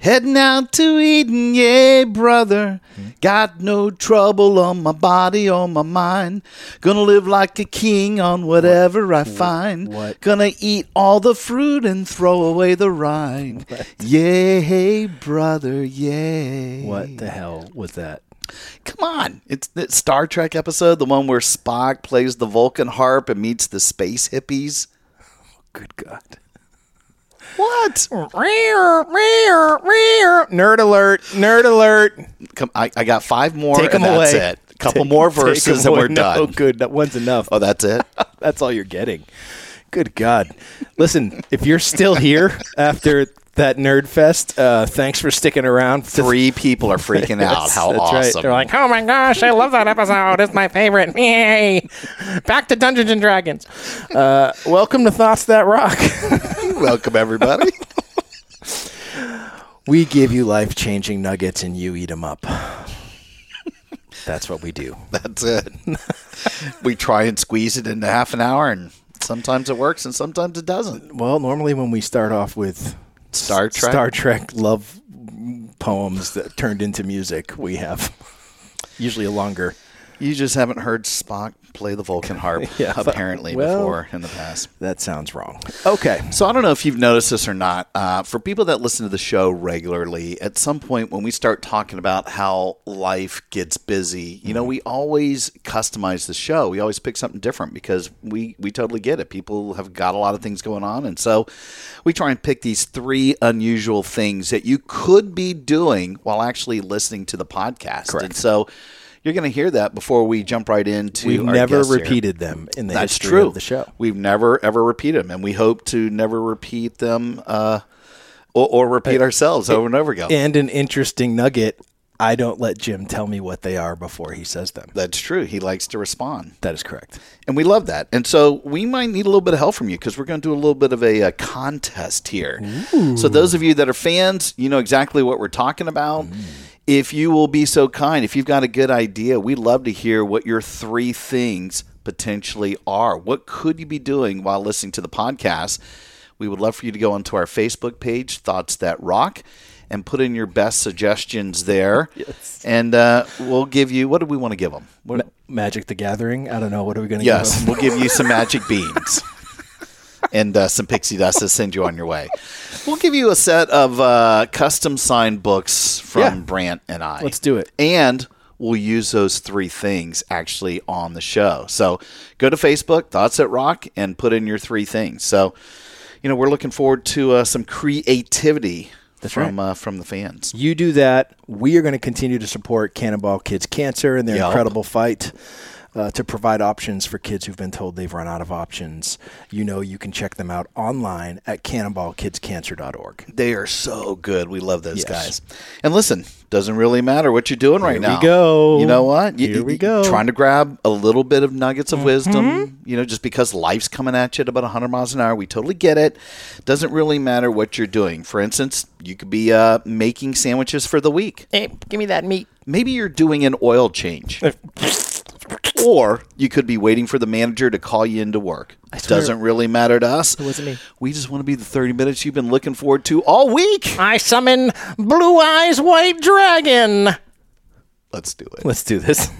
Heading out to Eden, yeah, brother. Got no trouble on my body or my mind. Gonna live like a king on whatever I find. What? Gonna eat all the fruit and throw away the rind. Yay, brother, yay. What the hell was that? Come on. It's the Star Trek episode, the one where Spock plays the Vulcan harp and meets the space hippies. Oh, good God. What? Nerd alert! Nerd alert! Come, I, I got five more. Take 'em and that's away. it. Couple Take- more verses and we're No, done. Oh, good. That one's enough. Oh, that's it. That's all you're getting. Good God. Listen, if you're still here after that nerd fest, uh, thanks for sticking around. Three people are freaking out. That's- How awesome! Right. They're like, oh my gosh, I love that episode. It's my favorite. Yay. Back to Dungeons and Dragons. Uh, welcome to Thoughts That Rock. Welcome everybody. we give you life changing nuggets and you eat them up. That's what we do. that's it. we try and squeeze it into half an hour, and sometimes it works, and sometimes it doesn't. Well, normally when we start off with Star Trek. Star Trek love poems that turned into music, we have usually a longer. You just haven't heard Spock play the Vulcan harp, Yeah, but- apparently well- before in the past. That sounds wrong. Okay. So I don't know if you've noticed this or not. Uh, for people that listen to the show regularly, at some point when we start talking about how life gets busy, you know, we always customize the show. We always pick something different because we we totally get it. People have got a lot of things going on, and so we try and pick these three unusual things that you could be doing while actually listening to the podcast. Correct. And so. You're going to hear that before we jump right into. We've our never guests here. repeated them in the That's history true. of the show. We've never ever repeated them, and we hope to never repeat them uh, or, or repeat ourselves over and over again. And an interesting nugget I don't let Jim tell me what they are before he says them. That's true. He likes to respond, That is correct. and we love that. And so we might need a little bit of help from you because we're going to do a little bit of a, uh contest here. So those of you that are fans, you know exactly what we're talking about. If you will be so kind, if you've got a good idea, we'd love to hear what your three things potentially are. What could you be doing while listening to the podcast? We would love for you to go onto our Facebook page, Thoughts That Rock, and put in your best suggestions there. Yes. And uh, we'll give you, what do we want to give them? What, Magic the Gathering. I don't know. What are we going to yes, give we'll give you some magic beans and uh, some pixie dust to send you on your way. We'll give you a set of uh, custom signed books from Yeah. Brant and I. Let's do it. And we'll use those three things actually on the show. So go to Facebook, Thoughts That Rock, and put in your three things. So, you know, we're looking forward to uh, some creativity from uh, from the fans. You do that. We are going to continue to support Cannonball Kids Cancer and their Yep. incredible fight uh, to provide options for kids who've been told they've run out of options. You know, you can check them out online at cannonballkidscancer.org. They are so good. We love those Yes. guys. And listen, doesn't really matter what you're doing right now. Here we go. You know what? You- Here we go. Mm-hmm. Trying to grab a little bit of nuggets of wisdom. You know, just because life's coming at you at about 100 miles an hour, we totally get it. Doesn't really matter what you're doing. For instance, you could be uh, making sandwiches for the week. Hey, give me that meat. Maybe you're doing an oil change. or you could be waiting for the manager to call you into work. It Doesn't really matter to us. It wasn't me. We just want to be the 30 minutes you've been looking forward to all week. I summon Blue Eyes White Dragon. Let's do it. Let's do this.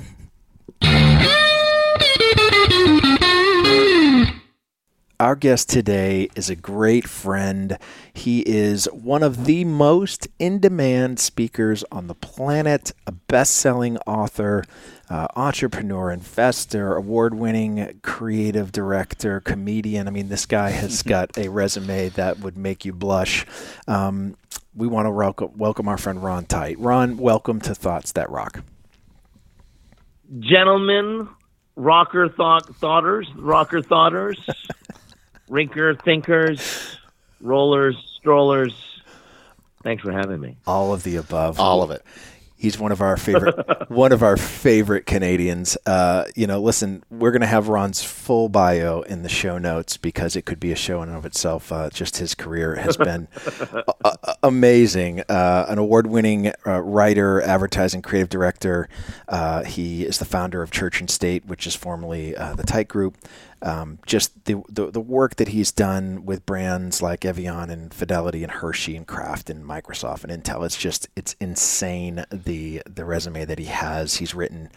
Our guest today is a great friend. He is one of the most in demand speakers on the planet, a best selling author, uh, entrepreneur, investor, award winning creative director, comedian. I mean, this guy has got a resume that would make you blush. Um, we want to welcome, welcome our friend Ron Tite. Ron, welcome to Thoughts That Rock. gentlemen, rocker thought thoughters, rocker thoughters, rinker thinkers, rollers, strollers, Thanks for having me. All of the above. All of it. He's one of our favorite, one of our favorite Canadians. Uh, you know, listen, we're going to have Ron's full bio in the show notes because it could be a show in and of itself. Uh, just his career has been a- amazing. Uh, an award-winning uh, writer, advertising creative director. Uh, he is the founder of Church and State, which is formerly uh, the Tite Group. Um, just the, the the work that he's done with brands like Evian and Fidelity and Hershey and Kraft and Microsoft and Intel. It's just it's insane the the resume that he has. He's written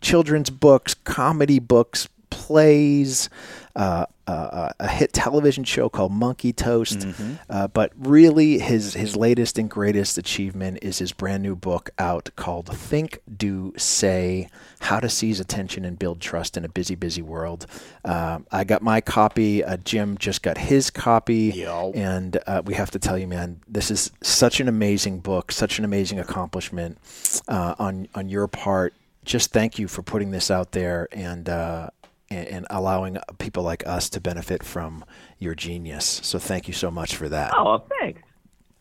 children's books, comedy books, plays, uh, uh, a hit television show called Monkey Toast. Uh, but really, his his latest and greatest achievement is his brand new book out called Think, Do, Say: How to Seize Attention and Build Trust in a Busy, Busy World. Um, I got my copy. Uh, Jim just got his copy, and uh, we have to tell you, man, this is such an amazing book, such an amazing accomplishment uh, on on your part. Just thank you for putting this out there and uh, and, allowing people like us to benefit from your genius. So thank you so much for that. Oh, thanks.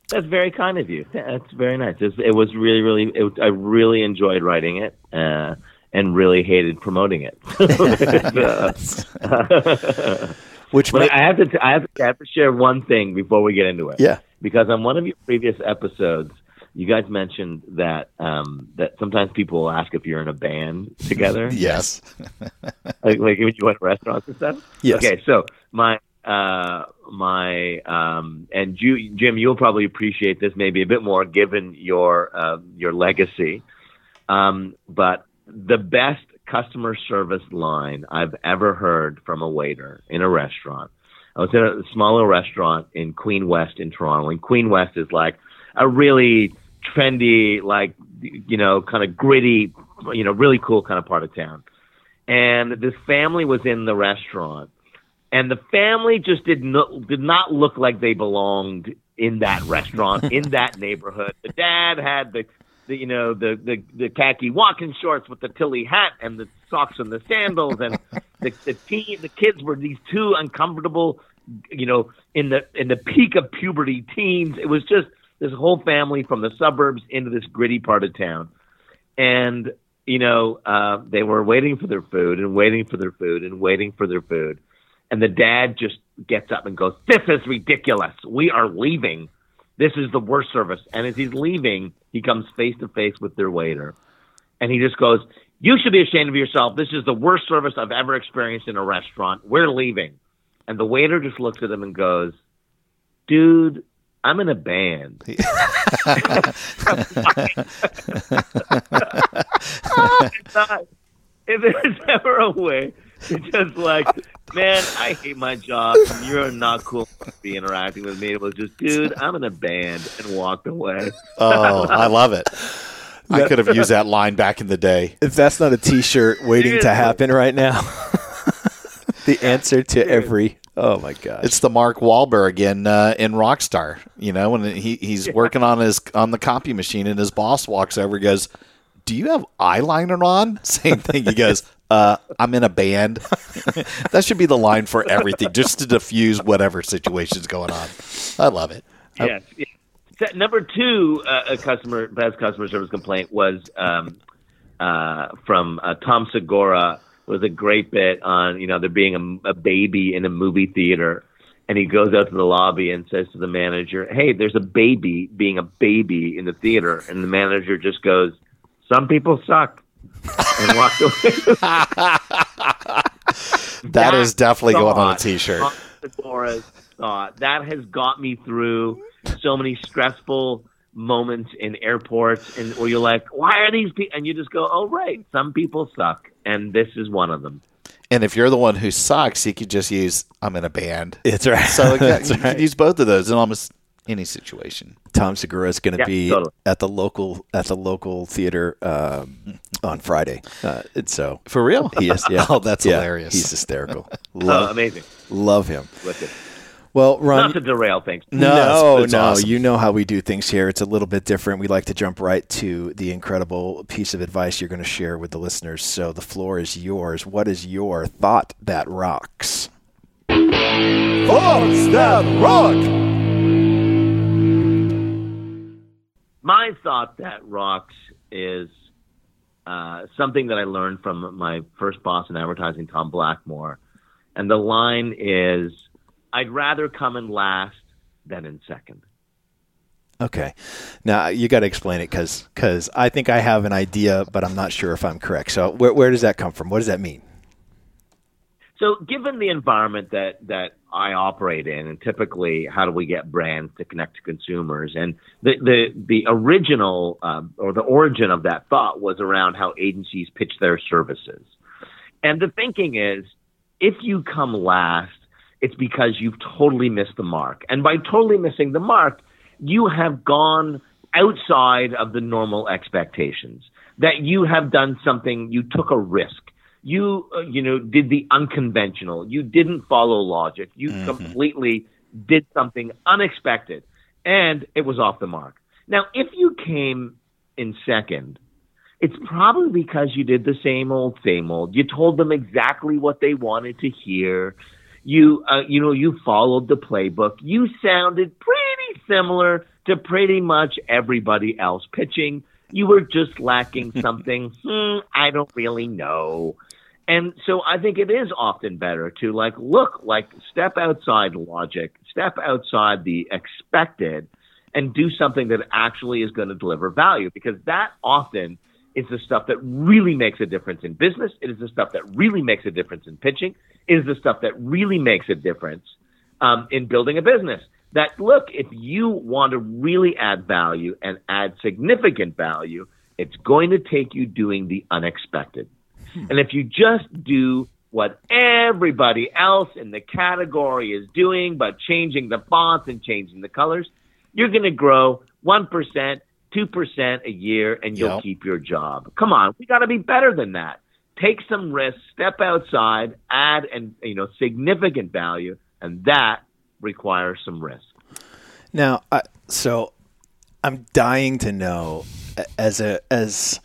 That's very kind of you. That's very nice. It was, it was really, really. It, I really enjoyed writing it, uh, and really hated promoting it. Which But I have to, t- I have to, I have to share one thing before we get into it. Yeah. Because on one of your previous episodes, you guys mentioned that um, that sometimes people will ask if you're in a band together. Yes. like, like when you to restaurants and stuff. Yes. Okay, so my uh, my um, and Ju- Jim, you'll probably appreciate this maybe a bit more given your uh, your legacy. Um, but the best customer service line I've ever heard from a waiter in a restaurant. I was in a smaller restaurant in Queen West in Toronto, and Queen West is like a really trendy, like you know, kind of gritty, you know, really cool kind of part of town. And this family was in the restaurant, and the family just did not did not look like they belonged in that restaurant in that neighborhood. The dad had the, the you know the, the the khaki walking shorts with the Tilley hat and the socks and the sandals, and the the teen the kids were these two uncomfortable, you know, in the in the peak of puberty teens. It was just this whole family from the suburbs into this gritty part of town, and you know uh, they were waiting for their food and waiting for their food and waiting for their food, and the dad just gets up and goes, "This is ridiculous. We are leaving. This is the worst service." And as he's leaving, he comes face to face with their waiter, and he just goes, "You should be ashamed of yourself. This is the worst service I've ever experienced in a restaurant. We're leaving." And the waiter just looks at him and goes, "Dude, I'm in a band." thought if there's ever a way to just like, man, I hate my job. You're not cool to be interacting with me. It was just, dude, I'm in a band, and walked away. Oh, I love it. I could have used that line back in the day. if that's not a T-shirt waiting to happen right now, the answer to every oh my god! It's the Mark Wahlberg in uh, in Rockstar. You know, when he, he's working on his on the copy machine, and his boss walks over, and goes, "Do you have eyeliner on?" Same thing. He goes, uh, "I'm in a band." that should be the line for everything, just to diffuse whatever situation's going on. I love it. Yes. yes. So, Number two, uh, a customer best customer service complaint was um, uh, from uh, Tom Segura. Was a great bit on you know there being a, a baby in a movie theater, and he goes out to the lobby and says to the manager, "Hey, there's a baby being a baby in the theater," and the manager just goes, "Some people suck," and walked away. That is definitely going on a thought, T-shirt. Thought that has got me through so many stressful moments in airports, and where you're like, "Why are these people?" And you just go, "Oh, right, some people suck, and this is one of them." And if you're the one who sucks, you could just use "I'm in a band." it's right. So like, That's you right. could use both of those in almost any situation. Tom Segura is going to Yeah, be totally. at the local at the local theater um, on Friday. Uh, it's so For real? he is. Yeah. Oh, that's Yeah, hilarious. He's hysterical. Oh, amazing! love him. Wicked. Well, Ron, Not to derail things. No, no, it's- it's no. awesome. You know how we do things here. It's a little bit different. We like to jump right to the incredible piece of advice you're going to share with the listeners. So the floor is yours. What is your thought that rocks? Thoughts that rock. my thought that rocks is uh, something that I learned from my first boss in advertising, Tom Blackmore. And the line is, I'd rather come in last than in second. Okay. Now you got to explain it because because I think I have an idea, but I'm not sure if I'm correct. So where where does that come from? What does that mean? So, given the environment that that I operate in, and typically, how do we get brands to connect to consumers? And the the the original uh, or the origin of that thought was around how agencies pitch their services. And the thinking is, if you come last, it's because you've totally missed the mark. And by totally missing the mark, you have gone outside of the normal expectations. That you have done something, you took a risk you uh, you know did the unconventional you didn't follow logic you mm-hmm. completely did something unexpected and it was off the mark now if you came in second it's probably because you did the same old same old you told them exactly what they wanted to hear you uh, you know you followed the playbook you sounded pretty similar to pretty much everybody else pitching you were just lacking something. hmm, I don't really know. And so I think it is often better to like look like step outside logic, step outside the expected and do something that actually is going to deliver value because that often is the stuff that really makes a difference in business. It is the stuff that really makes a difference in pitching. Is the stuff that really makes a difference um, in building a business. That look, if you want to really add value and add significant value, it's going to take you doing the unexpected. Hmm. And if you just do what everybody else in the category is doing, but changing the fonts and changing the colors, you're going to grow 1%, 2% a year, and you'll yep. keep your job. Come on, we got to be better than that. Take some risks, step outside, add and you know significant value, and that requires some risk. Now, uh, so I'm dying to know as a as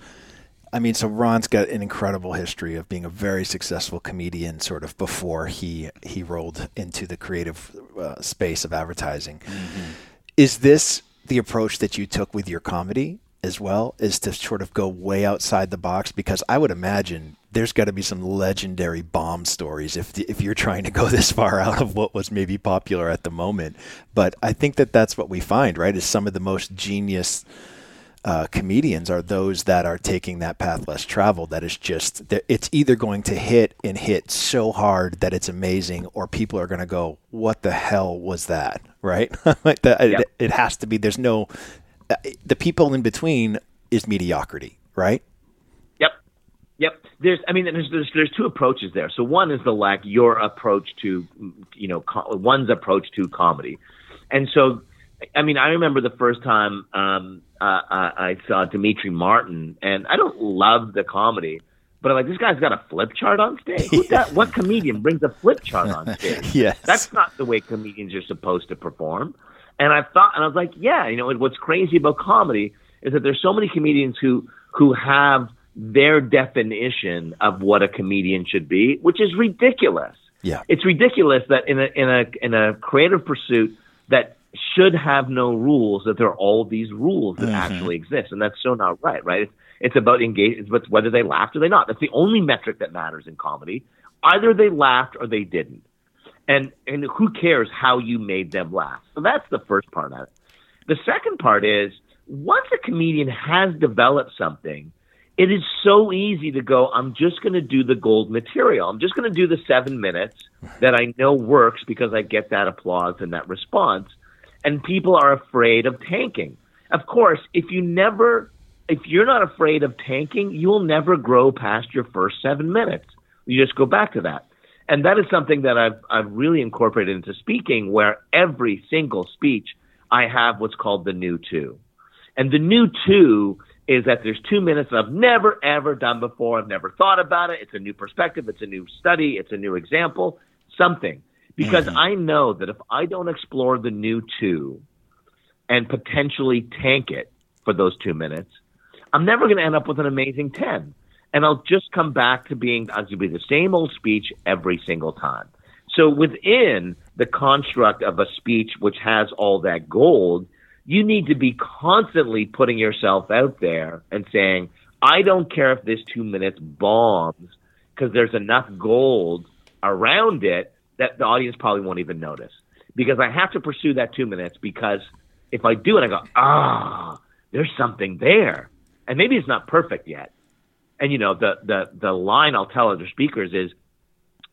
I mean, so Ron's got an incredible history of being a very successful comedian, sort of before he he rolled into the creative uh, space of advertising. Mm-hmm. Is this the approach that you took with your comedy as well? Is to sort of go way outside the box? Because I would imagine there's got to be some legendary bomb stories if if you're trying to go this far out of what was maybe popular at the moment. But I think that that's what we find, right? Is some of the most genius uh, comedians are those that are taking that path less traveled. That is just it's either going to hit and hit so hard that it's amazing, or people are going to go, "What the hell was that?" Right? like yep. it, it has to be. There's no the people in between is mediocrity, right? Yep. Yep. There's, I mean, there's, there's, there's two approaches there. So one is the lack, your approach to, you know, one's approach to comedy, and so I mean, I remember the first time um, uh, I saw Demetri Martin, and I don't love the comedy, but I'm like, this guy's got a flip chart on stage. Who that, what comedian brings a flip chart on stage? yes. That's not the way comedians are supposed to perform. And I thought, and I was like, yeah, you know, what's crazy about comedy is that there's so many comedians who who have their definition of what a comedian should be, which is ridiculous. Yeah, it's ridiculous that in a in a in a creative pursuit that should have no rules, that there are all these rules that mm-hmm. actually exist. And that's so not right, right? It's, it's about engage, it's about whether they laughed or they not. That's the only metric that matters in comedy. Either they laughed or they didn't. And, and who cares how you made them laugh? So that's the first part of it. The second part is once a comedian has developed something, it is so easy to go, I'm just going to do the gold material. I'm just going to do the seven minutes that I know works because I get that applause and that response and people are afraid of tanking. Of course, if you never, if you're not afraid of tanking, you'll never grow past your first seven minutes. You just go back to that. And that is something that I've, I've really incorporated into speaking where every single speech I have what's called the new two. And the new two is that there's two minutes I've never ever done before. I've never thought about it. It's a new perspective. It's a new study. It's a new example, something because mm-hmm. I know that if I don't explore the new two and potentially tank it for those two minutes, I'm never going to end up with an amazing 10. And I'll just come back to being, I'll be the same old speech every single time. So within the construct of a speech which has all that gold, you need to be constantly putting yourself out there and saying, I don't care if this two minutes bombs because there's enough gold around it that the audience probably won't even notice. Because I have to pursue that two minutes because if I do it, I go, ah, there's something there. And maybe it's not perfect yet. And you know, the the the line I'll tell other speakers is,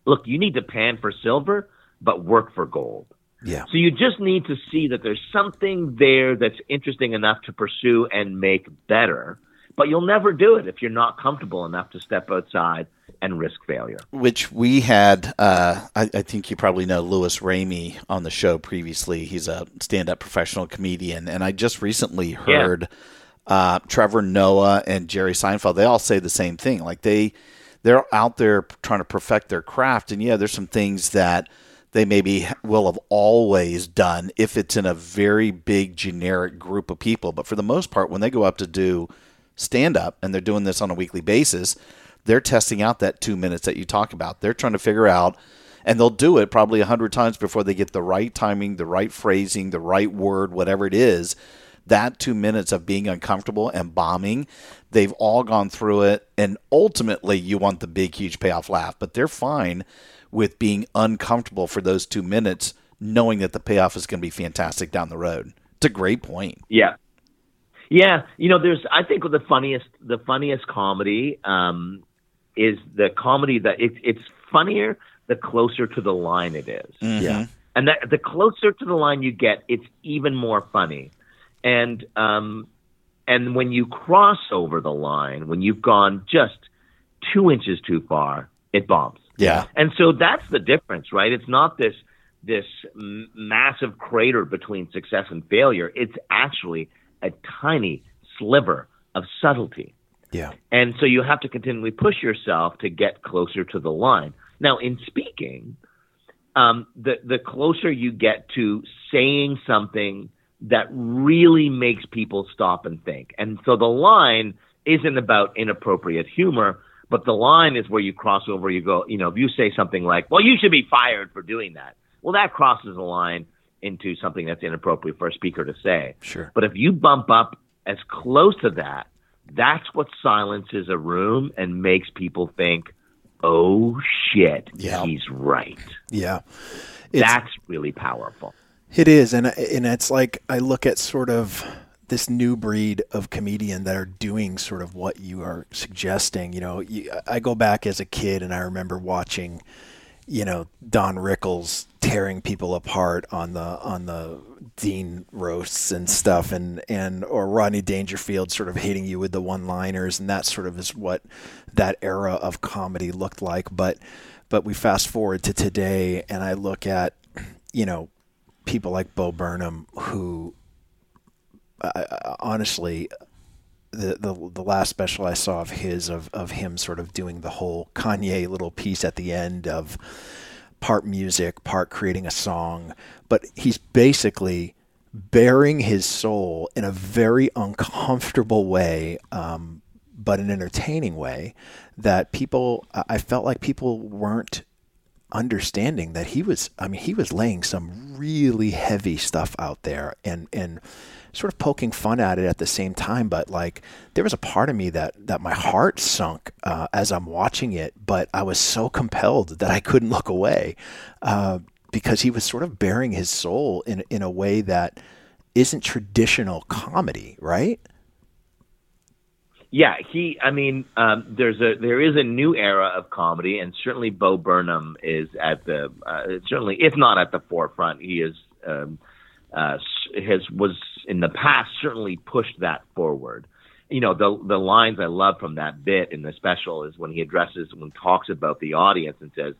look, you need to pan for silver, but work for gold. Yeah. So you just need to see that there's something there that's interesting enough to pursue and make better. But you'll never do it if you're not comfortable enough to step outside and risk failure. Which we had, uh, I, I, think you probably know Louis Ramey on the show previously. He's a stand up professional comedian. And I just recently heard yeah. Uh, Trevor Noah and Jerry Seinfeld, they all say the same thing. Like they, they're out there trying to perfect their craft. And yeah, there's some things that they maybe will have always done if it's in a very big generic group of people. But for the most part, when they go up to do stand up and they're doing this on a weekly basis, they're testing out that two minutes that you talk about. They're trying to figure out, and they'll do it probably a hundred times before they get the right timing, the right phrasing, the right word, whatever it is. That two minutes of being uncomfortable and bombing, they've all gone through it. And ultimately, you want the big, huge payoff laugh, but they're fine with being uncomfortable for those two minutes, knowing that the payoff is going to be fantastic down the road. It's a great point. Yeah. Yeah, you know, there's. I think the funniest, the funniest comedy um, is the comedy that it, it's funnier the closer to the line it is. Mm-hmm. Yeah, and that the closer to the line you get, it's even more funny. And um, and when you cross over the line, when you've gone just two inches too far, it bombs. Yeah. And so that's the difference, right? It's not this this m- massive crater between success and failure. It's actually a tiny sliver of subtlety. Yeah. And so you have to continually push yourself to get closer to the line. Now, in speaking, um, the the closer you get to saying something that really makes people stop and think, and so the line isn't about inappropriate humor, but the line is where you cross over. You go, you know, if you say something like, "Well, you should be fired for doing that," well, that crosses the line into something that's inappropriate for a speaker to say. Sure. But if you bump up as close to that, that's what silences a room and makes people think, "Oh shit, yeah. he's right." Yeah. It's, that's really powerful. It is, and and it's like I look at sort of this new breed of comedian that are doing sort of what you are suggesting. You know, you, I go back as a kid and I remember watching, you know, Don Rickles tearing people apart on the on the Dean roasts and stuff, and and or Rodney Dangerfield sort of hitting you with the one-liners, and that sort of is what that era of comedy looked like. But but we fast forward to today, and I look at, you know, people like Bo Burnham who I, honestly, the, the the last special I saw of his of of him sort of doing the whole Kanye little piece at the end of part music, part creating a song, but he's basically bearing his soul in a very uncomfortable way, um, but an entertaining way that people I felt like people weren't understanding that he was I mean he was laying some really heavy stuff out there and and sort of poking fun at it at the same time. But like, there was a part of me that that my heart sunk uh, as I'm watching it, but I was so compelled that I couldn't look away uh, because he was sort of bearing his soul in in a way that isn't traditional comedy, right? Yeah, he. I mean, um, there's a there is a new era of comedy, and certainly Bo Burnham is at the uh, certainly, if not at the forefront, he is um, uh, has was in the past certainly pushed that forward. You know, the the lines I love from that bit in the special is when he addresses when talks about the audience and says,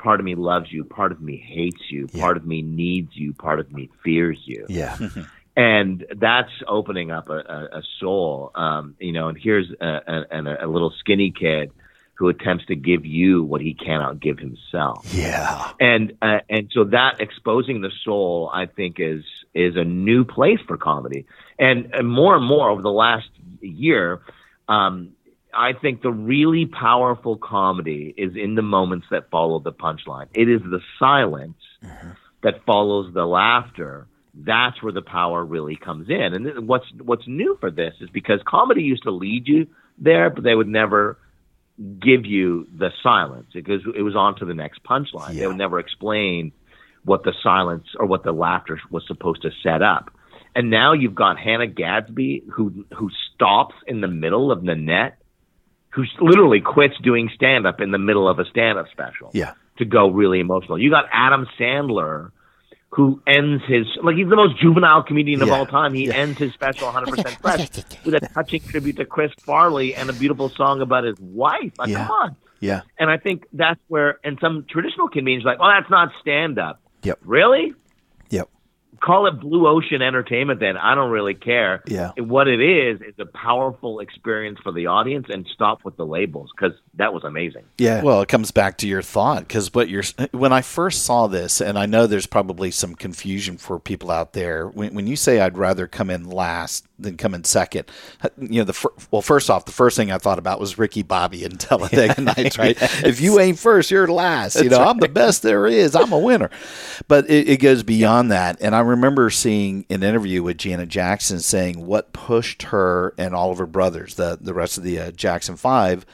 "Part of me loves you, part of me hates you, Yeah. part of me needs you, part of me fears you." Yeah. and that's opening up a, a, a soul. Um, you know, and here's a, a, a little skinny kid who attempts to give you what he cannot give himself yeah. and uh, and so that exposing the soul, I think, is is a new place for comedy, and, and more and more over the last year, um, I think the really powerful comedy is in the moments that follow the punchline. It is the silence that follows the laughter that's where the power really comes in. And what's what's new for this is because comedy used to lead you there, but they would never give you the silence because it was on to the next punchline. They would never explain what the silence or what the laughter was supposed to set up. And now you've got Hannah Gadsby who who stops in the middle of Nanette, who literally quits doing stand up in the middle of a stand up special Yeah. to go really emotional. You got Adam Sandler who ends his like he's the most juvenile comedian of all time. He ends his special 100% fresh with a touching tribute to Chris Farley and a beautiful song about his wife. Like, Yeah. come on. Yeah. And I think that's where, and some traditional comedians are like, well, that's not stand up. Yep. Really? Yep. Call it Blue Ocean Entertainment then. I don't really care. Yeah. What it is, is a powerful experience for the audience and stop with the labels because that was amazing. Yeah. Well, it comes back to your thought because what you're when I first saw this, and I know there's probably some confusion for people out there. When, when you say I'd rather come in last than come in second, you know the fir- well, first off, the first thing I thought about was Ricky Bobby and Talladega Nights. Right? If you ain't first, you're last. You know, I'm the best there is. I'm a winner. But it, it goes beyond that, and I remember seeing an interview with Janet Jackson saying what pushed her and all of her brothers, the the rest of the uh, Jackson Five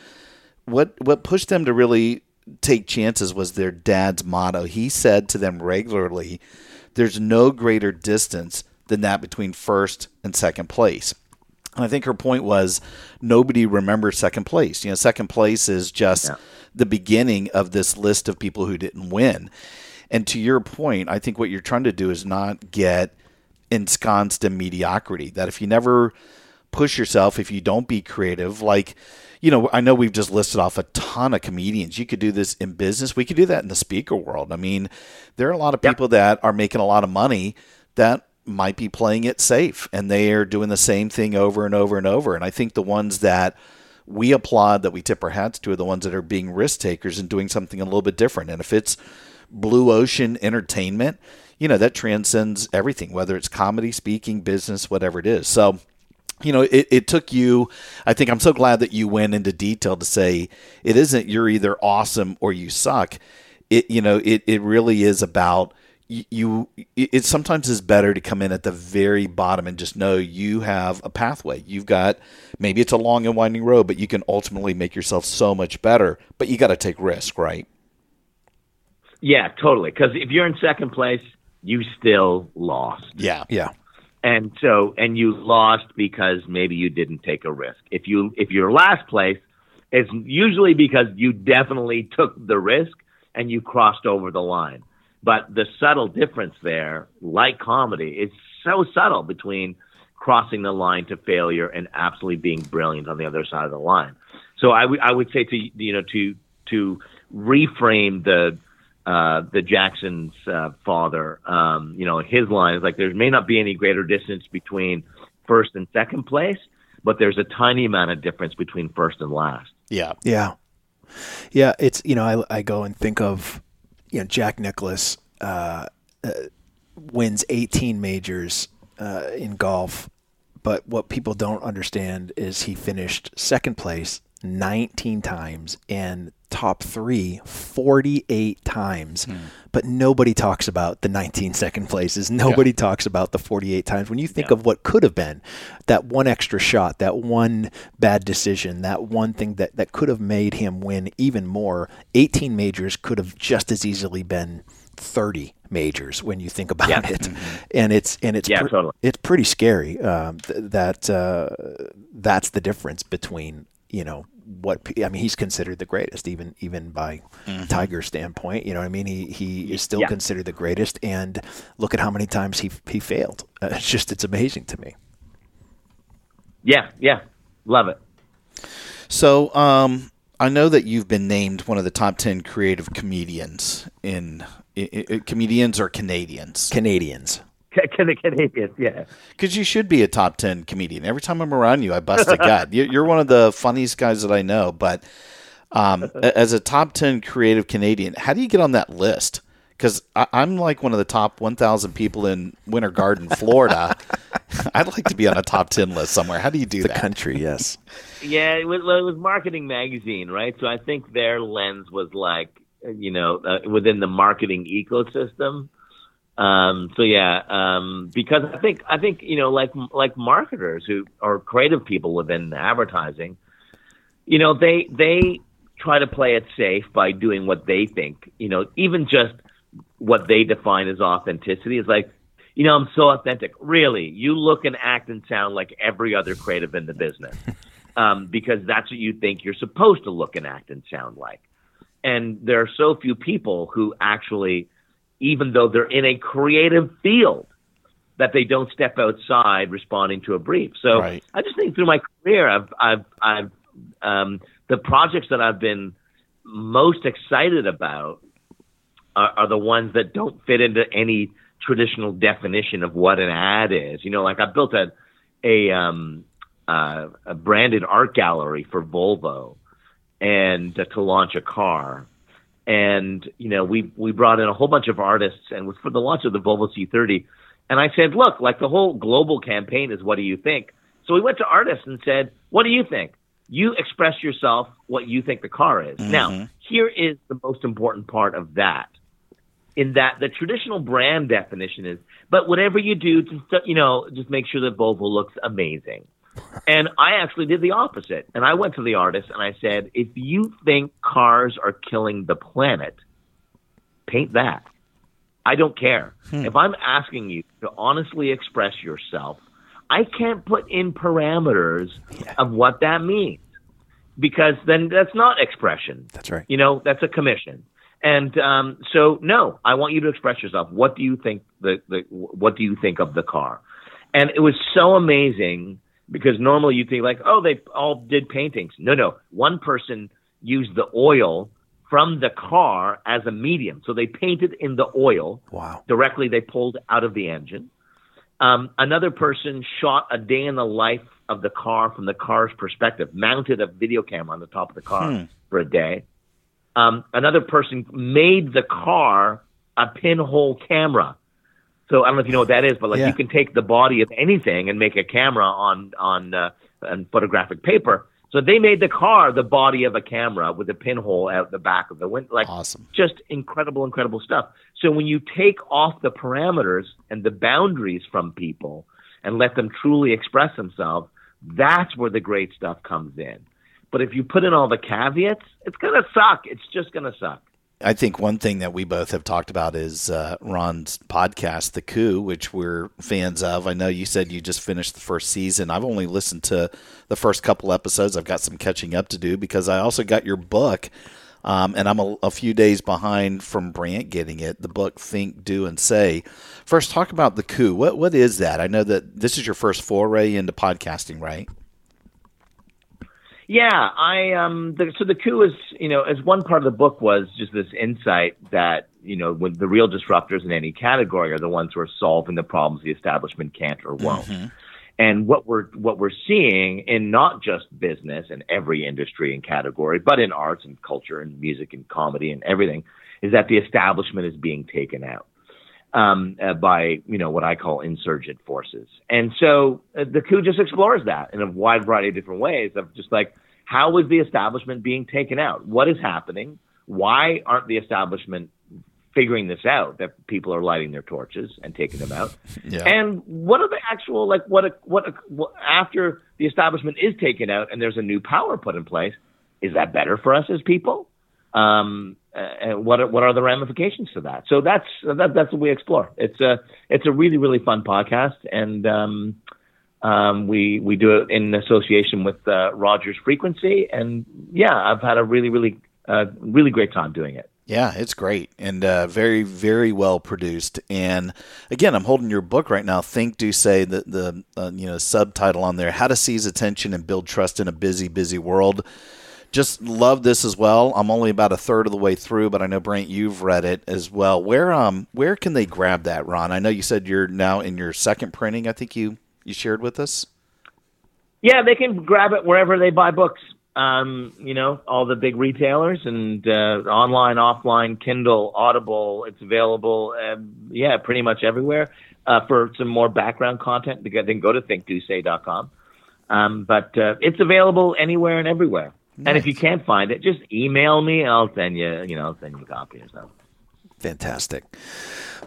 what what pushed them to really take chances was their dad's motto. He said to them regularly, "There's no greater distance than that between first and second place." And I think her point was nobody remembers second place. You know, second place is just the beginning of this list of people who didn't win. And to your point, I think what you're trying to do is not get ensconced in mediocrity. That if you never push yourself, if you don't be creative, like, you know, I know we've just listed off a ton of comedians. You could do this in business. We could do that in the speaker world. I mean, there are a lot of people that are making a lot of money that might be playing it safe and they are doing the same thing over and over and over. And I think the ones that we applaud, that we tip our hats to, are the ones that are being risk takers and doing something a little bit different. And if it's blue ocean entertainment, you know, that transcends everything, whether it's comedy, speaking, business, whatever it is. So, you know, it, it took you, I think I'm so glad that you went into detail to say it isn't you're either awesome or you suck. It, you know, it, it really is about you, it sometimes is better to come in at the very bottom and just know you have a pathway. You've got maybe it's a long and winding road, but you can ultimately make yourself so much better. But you got to take risk, right? Yeah, totally. Because if you're in second place, you still lost. Yeah. yeah. and so and you lost because maybe you didn't take a risk. If you if you're last place, it's usually because you definitely took the risk and you crossed over the line. But the subtle difference there, like comedy, is so subtle between crossing the line to failure and absolutely being brilliant on the other side of the line. So I would I would say to you know to to reframe the uh, the Jackson's uh, father, um, you know, his line is like there may not be any greater distance between first and second place, but there's a tiny amount of difference between first and last. Yeah. Yeah. Yeah. It's, you know, I, I go and think of, you know, Jack Nicklaus uh, uh, wins 18 majors uh, in golf. But what people don't understand is he finished second place 19 times and top three 48 times. But nobody talks about the 19 second places. Nobody talks about the 48 times. When you think of what could have been that one extra shot, that one bad decision, that one thing that, that could have made him win even more, 18 majors could have just as easily been 30 majors when you think about Yeah. it. And it's, and it's, Yeah, pre- totally. it's pretty scary um, th- that uh, that's the difference between you know what I mean he's considered the greatest even even by Tiger's standpoint you know what I mean? He he is still Yeah. considered the greatest and look at how many times he he failed. Uh, it's just it's amazing to me. Yeah, yeah, love it. So, um, I know that you've been named one of the top 10 creative comedians in, i i comedians or Canadians. Canadians Can the Canadians, yeah. Because you should be a top 10 comedian. Every time I'm around you, I bust a gut. You're you're one of the funniest guys that I know. But um, as a top 10 creative Canadian, how do you get on that list? Because I'm like one of the top 1,000 people in Winter Garden, Florida. I'd like to be on a top 10 list somewhere. How do you do the that? country yes Yeah, it was, it was Marketing Magazine, right? So I think their lens was like, you know, uh, within the marketing ecosystem, Um, so yeah, um, because I think I think you know, like like marketers who are creative people within advertising, you know, they they try to play it safe by doing what they think. You know, even just what they define as authenticity is like, you know, I'm so authentic. Really, you look and act and sound like every other creative in the business, um, because that's what you think you're supposed to look and act and sound like. And there are so few people who actually even though they're in a creative field, that they don't step outside responding to a brief. So Right. I just think through my career, I've, I've, I've, um, the projects that I've been most excited about are, are the ones that don't fit into any traditional definition of what an ad is. You know, like I built a, a, um, uh, a branded art gallery for Volvo and uh, to launch a car and you know we we brought in a whole bunch of artists and was for the launch of the Volvo C30 and I said look like the whole global campaign is what do you think? So we went to artists and said what do you think? You express yourself what you think the car is. Mm-hmm. Now here is the most important part of that in that the traditional brand definition is but whatever you do just you know just make sure that Volvo looks amazing and I actually did the opposite. And I went to the artist and I said, if you think cars are killing the planet, paint that. I don't care. If I'm asking you to honestly express yourself, I can't put in parameters of what that means because then that's not expression. That's right. You know, that's a commission. And um, so, no, I want you to express yourself. What do you think? The, the what do you think of the car? And it was so amazing because normally you think like, oh, they all did paintings. No, no, one person used the oil from the car as a medium, so they painted in the oil Wow. directly. They pulled out of the engine. Um, another person shot a day in the life of the car from the car's perspective, mounted a video camera on the top of the car for a day. Um, another person made the car a pinhole camera. So I don't know if you know what that is, but like Yeah. you can take the body of anything and make a camera on on uh, on photographic paper. So they made the car the body of a camera with a pinhole out the back of the window. Like Awesome. just incredible, incredible stuff. So when you take off the parameters and the boundaries from people and let them truly express themselves, that's where the great stuff comes in. But if you put in all the caveats, it's gonna suck. It's just gonna suck. I think one thing that we both have talked about is uh, Ron's podcast, The Coup, which we're fans of. I know you said you just finished the first season. I've only listened to the first couple episodes. I've got some catching up to do because I also got your book, um, and I'm a, a few days behind from Brant getting it. The book Think, Do, and Say. First, talk about The Coup. What what is that? I know that this is your first foray into podcasting, right? Yeah, I um. The, so the coup is, you know, as one part of the book was just this insight that you know, when the real disruptors in any category are the ones who are solving the problems the establishment can't or won't. And what we're what we're seeing in not just business and every industry and category, but in arts and culture and music and comedy and everything, is that the establishment is being taken out um, uh, by you know what I call insurgent forces. And so uh, the coup just explores that in a wide variety of different ways of just like how is the establishment being taken out? What is happening? Why aren't the establishment figuring this out that people are lighting their torches and taking them out? Yeah. And what are the actual like what a, what, a, what after the establishment is taken out and there's a new power put in place? Is that better for us as people? Um, uh, what are, what are the ramifications to that? So that's that, that's what we explore. It's a it's a really really fun podcast, and um, um, we we do it in association with uh, Rogers Frequency, and yeah, I've had a really really uh, really great time doing it. Yeah, it's great and uh, very, very well produced. And again, I'm holding your book right now. Think, do, say the the uh, you know subtitle on there: How to Seize Attention and Build Trust in a Busy, Busy World. Just love this as well. I'm only about a third of the way through, but I know Brant, you've read it as well. Where um where can they grab that, Ron? I know you said you're now in your second printing. I think you you shared with us. Yeah, they can grab it wherever they buy books. Um, you know, all the big retailers and uh, online, offline, Kindle, Audible. It's available. Uh, yeah, pretty much everywhere. Uh, for some more background content, then go to thinkdosay.com. Um, but uh, it's available anywhere and everywhere. And if you can't find it, just email me. and I'll send you. You know, I'll send you a copy or something. Fantastic.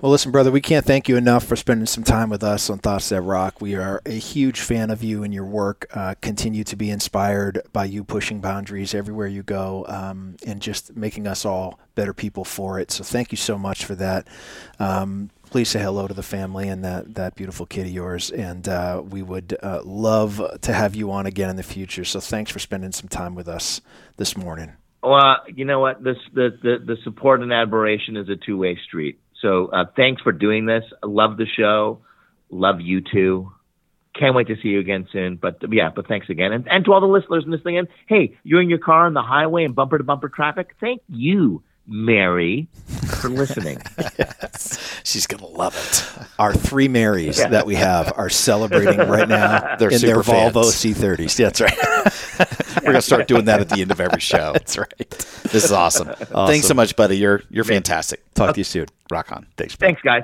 Well, listen, brother, we can't thank you enough for spending some time with us on Thoughts That Rock. We are a huge fan of you and your work. Uh, continue to be inspired by you pushing boundaries everywhere you go um, and just making us all better people for it. So thank you so much for that. Um, please say hello to the family and that, that beautiful kid of yours. And uh, we would uh, love to have you on again in the future. So thanks for spending some time with us this morning. Well, you know what? This the the, the support and admiration is a two way street. So uh, thanks for doing this. I love the show. Love you too. Can't wait to see you again soon. But yeah, but thanks again. And, and to all the listeners in this thing. And hey, you're in your car on the highway and bumper to bumper traffic. Thank you, Mary, for listening. yes. She's gonna love it. Our three Marys that we have are celebrating right now They're in their super fans. Volvo C30s. That's right. We're gonna start doing that at the end of every show. That's right. This is awesome. Thanks so much, buddy. You're you're fantastic. Talk uh, to you soon. Rock on. Thanks. bro. thanks, guys.